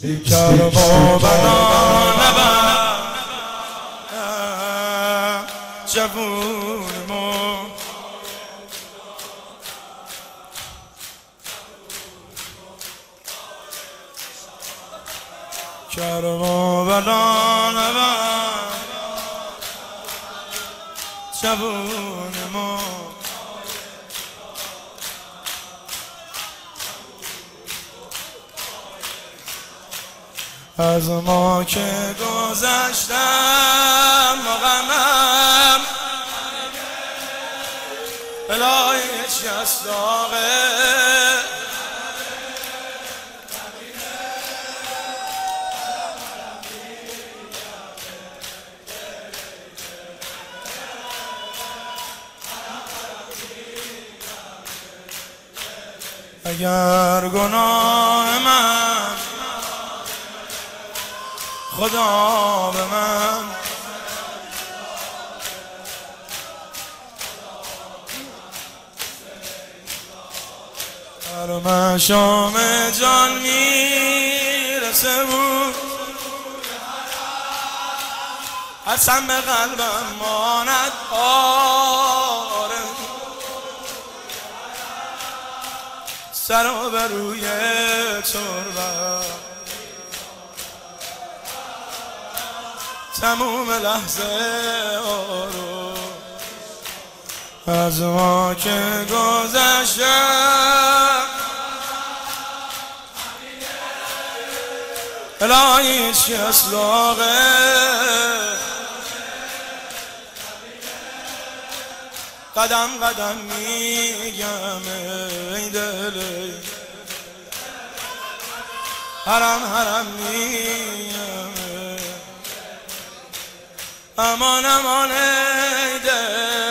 بیکر و بنانه جوون ما نبر جوون ما از ما که گذشتم مغمم بلای شست اگر گناه من خدا به من. هر شام جان می‌رسه بود حسن به قلبم ماند. آره. سر و روی تربت تموم لحظه آرو از ما که گذشتم الهی چی اصلاقه قدم قدم میگم ای دل. حرم حرم میگم. امان امان ایده